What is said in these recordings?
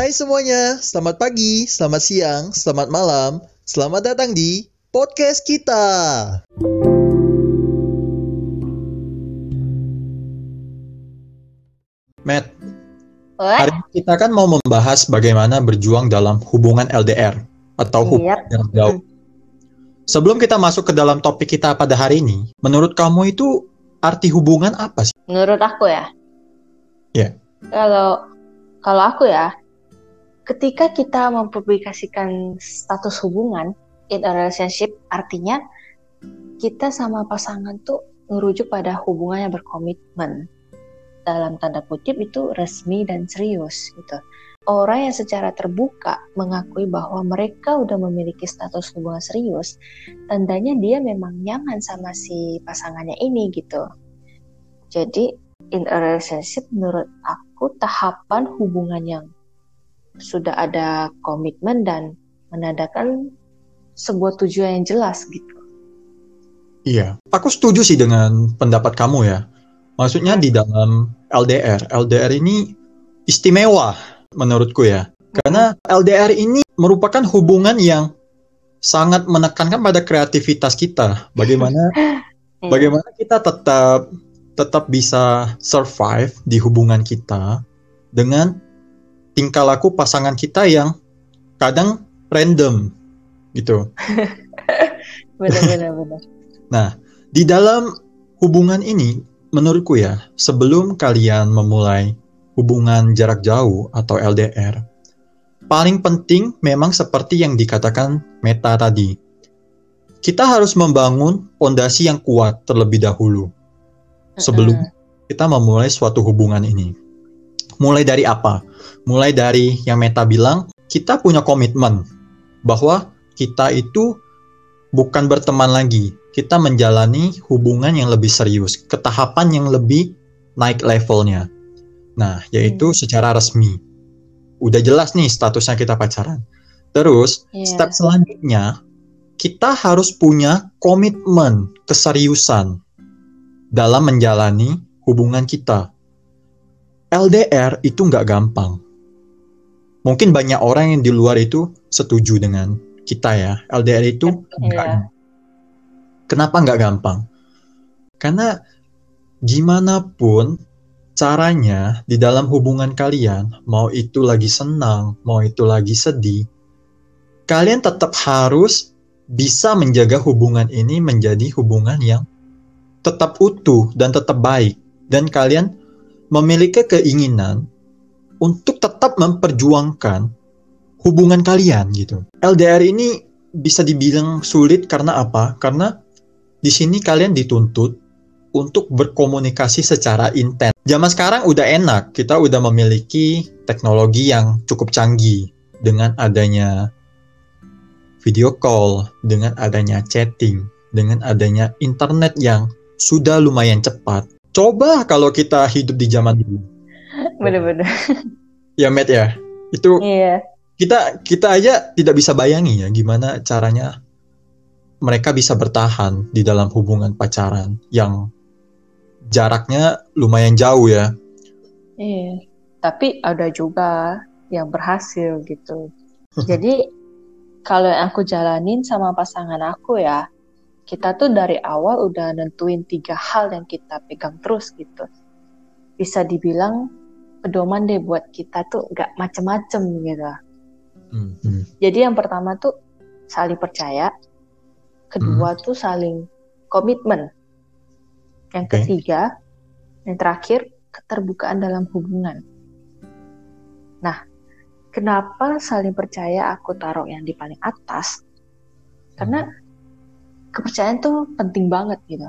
Hai semuanya, selamat pagi, selamat siang, selamat malam, selamat datang di podcast kita. Matt, What? hari ini kita kan mau membahas bagaimana berjuang dalam hubungan LDR atau hubungan jarak jauh. Sebelum kita masuk ke dalam topik kita pada hari ini, menurut kamu itu arti hubungan apa sih? Menurut aku ya. Iya. Kalau kalau aku ya, ketika kita mempublikasikan status hubungan in a relationship, artinya kita sama pasangan tuh merujuk pada hubungan yang berkomitmen. Dalam tanda kutip itu resmi dan serius gitu. Orang yang secara terbuka mengakui bahwa mereka udah memiliki status hubungan serius, tandanya dia memang nyaman sama si pasangannya ini gitu. Jadi in a relationship menurut aku tahapan hubungan yang sudah ada komitmen dan menandakan sebuah tujuan yang jelas gitu. Iya, aku setuju sih dengan pendapat kamu ya. Maksudnya di dalam LDR, LDR ini istimewa menurutku ya. Karena LDR ini merupakan hubungan yang sangat menekankan pada kreativitas kita. Bagaimana Iya. bagaimana kita tetap tetap bisa survive di hubungan kita dengan tingkah laku pasangan kita yang kadang random gitu. Benar-benar benar. Nah, di dalam hubungan ini, menurutku ya, sebelum kalian memulai hubungan jarak jauh atau LDR, paling penting memang seperti yang dikatakan Meta tadi. Kita harus membangun fondasi yang kuat terlebih dahulu sebelum kita memulai suatu hubungan ini. Mulai dari apa? Mulai dari yang Meta bilang, kita punya komitmen bahwa kita itu bukan berteman lagi, kita menjalani hubungan yang lebih serius, ke tahapan yang lebih naik levelnya. Nah, yaitu Hmm. secara resmi. Udah jelas nih statusnya kita pacaran. Terus, Iya. step selanjutnya, kita harus punya komitmen, keseriusan dalam menjalani hubungan kita. LDR itu nggak gampang. Mungkin banyak orang yang di luar itu setuju dengan kita ya. LDR itu nggak Iya. Kenapa nggak gampang? Karena gimana pun caranya di dalam hubungan kalian, mau itu lagi senang, mau itu lagi sedih, kalian tetap harus bisa menjaga hubungan ini menjadi hubungan yang tetap utuh dan tetap baik. Dan kalian memiliki keinginan untuk tetap memperjuangkan hubungan kalian gitu. LDR ini bisa dibilang sulit karena apa? Karena di sini kalian dituntut untuk berkomunikasi secara intens. Zaman sekarang udah enak, kita udah memiliki teknologi yang cukup canggih dengan adanya video call, dengan adanya chatting, dengan adanya internet yang sudah lumayan cepat. Coba kalau kita hidup di zaman dulu. Benar-benar. Ya, Matt ya. Itu Iya. kita kita aja tidak bisa bayangi ya gimana caranya mereka bisa bertahan di dalam hubungan pacaran yang jaraknya lumayan jauh ya. Iya. Tapi ada juga yang berhasil gitu. Jadi kalau yang aku jalanin sama pasangan aku ya, kita tuh dari awal udah nentuin tiga hal yang kita pegang terus gitu. Bisa dibilang pedoman deh buat kita tuh nggak macem-macem gitu. Hmm, hmm. Jadi yang pertama tuh saling percaya, kedua tuh saling komitmen, yang Oke. ketiga, yang terakhir keterbukaan dalam hubungan. Nah, kenapa saling percaya aku taruh yang di paling atas? Karena kepercayaan tuh penting banget gitu.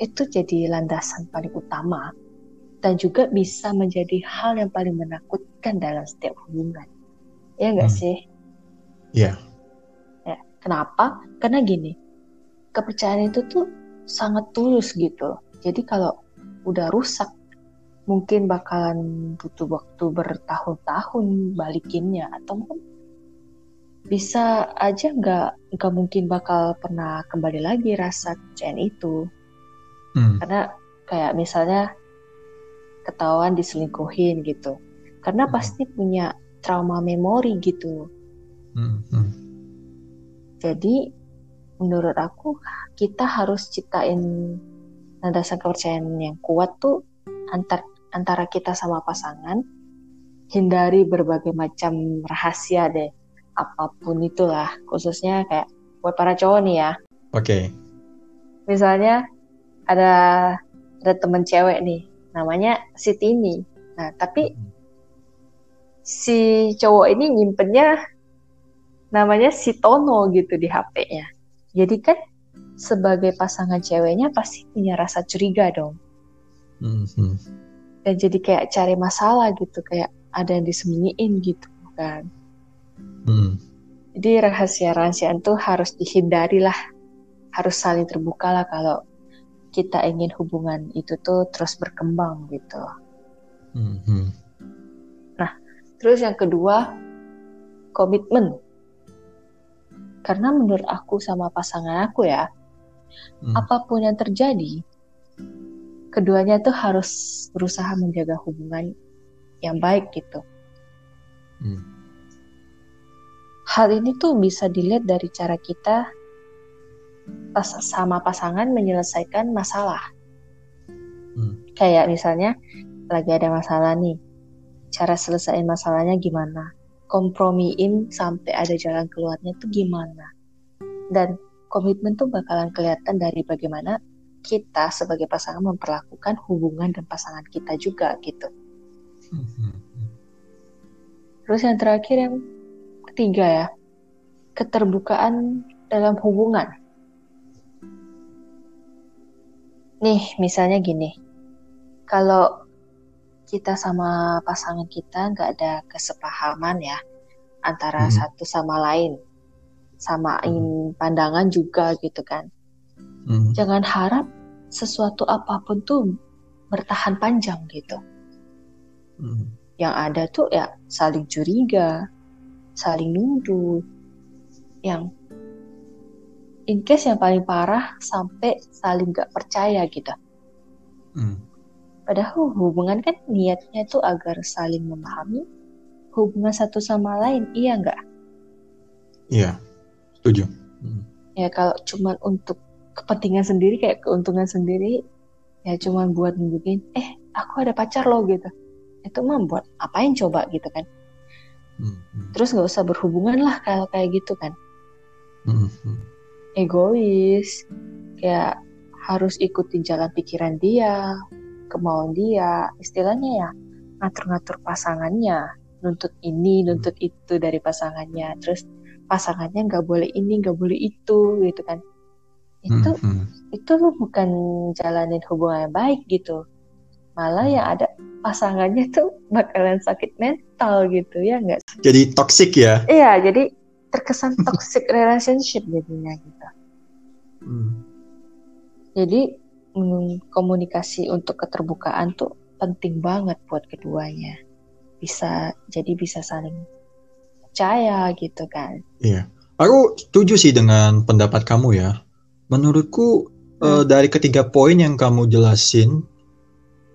Itu jadi landasan paling utama dan juga bisa menjadi hal yang paling menakutkan dalam setiap hubungan. Ya nggak Hmm. sih? Iya. Ya, kenapa? Karena gini, kepercayaan itu tuh sangat tulus gitu. Jadi kalau udah rusak, mungkin bakalan butuh waktu bertahun-tahun balikinnya atau mungkin bisa aja nggak nggak mungkin bakal pernah kembali lagi rasa kepercayaan itu. Hmm. Karena kayak misalnya ketahuan diselingkuhin gitu. Karena Hmm. pasti punya trauma memori gitu. Hmm, hmm. Jadi menurut aku kita harus ciptain landasan kepercayaan yang kuat tuh antar antara kita sama pasangan. Hindari berbagai macam rahasia deh, apa pun itulah, khususnya kayak buat para cowok nih ya. Oke. Misalnya ada ada temen cewek nih, namanya si Tini. Nah tapi si cowok ini nyimpennya namanya si Tono gitu di HP-nya. Jadi kan sebagai pasangan ceweknya pasti punya rasa curiga dong. Hmm, hmm. Dan jadi kayak cari masalah gitu, kayak ada yang disembunyiin gitu kan. Hmm. Jadi rahasia-rahasiaan tuh harus dihindari lah. Harus saling terbuka lah kalau kita ingin hubungan itu tuh terus berkembang gitu. Hmm, hmm. Terus yang kedua, komitmen. Karena menurut aku sama pasangan aku ya, Hmm. apa pun yang terjadi, keduanya tuh harus berusaha menjaga hubungan yang baik gitu. Hmm. Hal ini tuh bisa dilihat dari cara kita pas sama pasangan menyelesaikan masalah. Hmm. Kayak misalnya lagi ada masalah nih, cara selesaiin masalahnya gimana? Kompromiin sampai ada jalan keluarnya tuh gimana? Dan komitmen tuh bakalan kelihatan dari bagaimana kita sebagai pasangan memperlakukan hubungan dan pasangan kita juga gitu. Hmm, hmm. Terus yang terakhir yang ketiga ya, keterbukaan dalam hubungan. Nih, misalnya gini, kalau kita sama pasangan kita nggak ada kesepahaman ya antara Hmm. satu sama lain, samain pandangan juga gitu kan. Hmm. Jangan harap sesuatu apa pun tuh bertahan panjang gitu. Hmm. Yang ada tuh ya saling curiga, saling nuduh, yang in case yang paling parah sampai saling gak percaya gitu. Hmm. Padahal hubungan kan niatnya tuh agar saling memahami hubungan satu sama lain, iya nggak? Iya, setuju. Hmm. Ya kalau cuman untuk kepentingan sendiri kayak keuntungan sendiri, ya cuman buat nunjukin, eh aku ada pacar loh gitu. Itu mah buat apain coba gitu kan? Hmm. Terus nggak usah berhubungan lah kalau kayak gitu kan? Hmm. Egois, kayak harus ikutin jalan pikiran dia, kemauan dia, istilahnya ya ngatur-ngatur pasangannya, nuntut ini, nuntut itu dari pasangannya, terus pasangannya nggak boleh ini, nggak boleh itu, gitu kan? Itu Hmm. Hmm. itu bukan jalanin hubungan yang baik gitu, malah yang ada pasangannya tuh bakalan sakit mental gitu ya nggak? Jadi toxic ya. Iya, jadi terkesan toxic relationship jadinya gitu. Hmm. Jadi komunikasi untuk keterbukaan tuh penting banget buat keduanya. Bisa jadi bisa saling percaya gitu kan. Iya. Aku setuju sih dengan pendapat kamu ya. Menurutku eh, dari ketiga poin yang kamu jelasin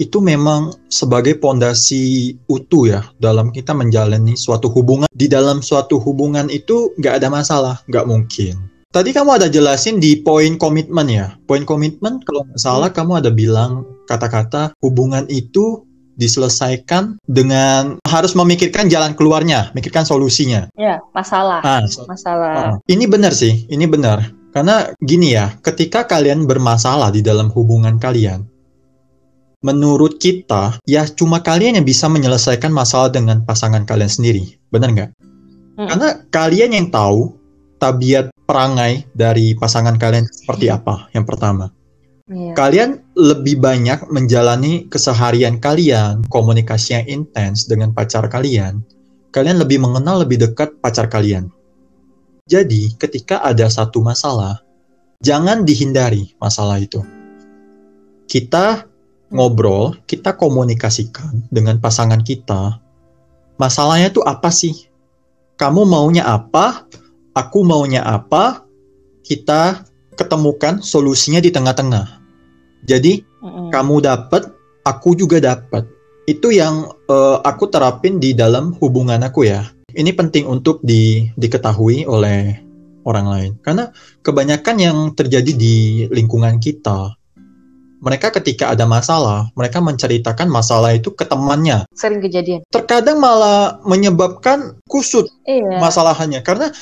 itu memang sebagai pondasi utuh ya dalam kita menjalani suatu hubungan. Di dalam suatu hubungan itu nggak ada masalah, nggak mungkin. Tadi kamu ada jelasin di poin komitmen ya. Poin komitmen kalau nggak salah kamu ada bilang kata-kata hubungan itu diselesaikan dengan harus memikirkan jalan keluarnya, memikirkan solusinya. Ya, masalah. Ah, Masalah. Oh, ini benar sih, ini benar. Karena gini ya, ketika kalian bermasalah di dalam hubungan kalian, menurut kita, ya cuma kalian yang bisa menyelesaikan masalah dengan pasangan kalian sendiri. Benar nggak? Mm. Karena kalian yang tahu tabiat perangai dari pasangan kalian seperti apa, yang pertama. Iya. Kalian lebih banyak menjalani keseharian kalian, komunikasi yang intens dengan pacar kalian. Kalian lebih mengenal lebih dekat pacar kalian. Jadi, ketika ada satu masalah, jangan dihindari masalah itu. Kita ngobrol, kita komunikasikan dengan pasangan kita. Masalahnya tuh apa sih? Kamu maunya apa? Aku maunya apa? Kita ketemukan solusinya di tengah-tengah. Jadi, Mm-mm. kamu dapat, aku juga dapat. itu yang uh, aku terapin di dalam hubungan aku ya. Ini penting untuk di, diketahui oleh orang lain. Karena kebanyakan yang terjadi di lingkungan kita, mereka ketika ada masalah, mereka menceritakan masalah itu ke temannya. Sering kejadian. Terkadang malah menyebabkan kusut Iya. masalahannya. Karena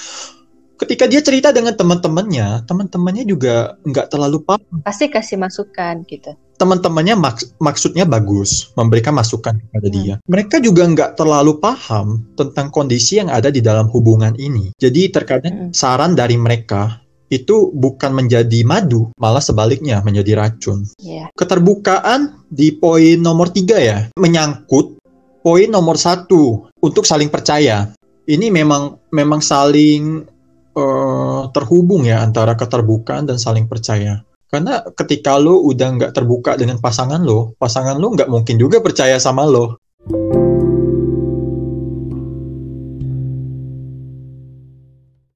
ketika dia cerita dengan teman-temannya, teman-temannya juga nggak terlalu paham. Pasti kasih masukan gitu. Teman-temannya maks- maksudnya bagus, memberikan masukan kepada Hmm. dia. Mereka juga nggak terlalu paham tentang kondisi yang ada di dalam hubungan ini. Jadi terkadang Mm-mm. saran dari mereka itu bukan menjadi madu, malah sebaliknya menjadi racun. Iya. Keterbukaan di poin nomor tiga ya, menyangkut poin nomor satu untuk saling percaya. Ini memang memang saling eh, terhubung ya antara keterbukaan dan saling percaya. Karena ketika lo udah nggak terbuka dengan pasangan lo, pasangan lo nggak mungkin juga percaya sama lo.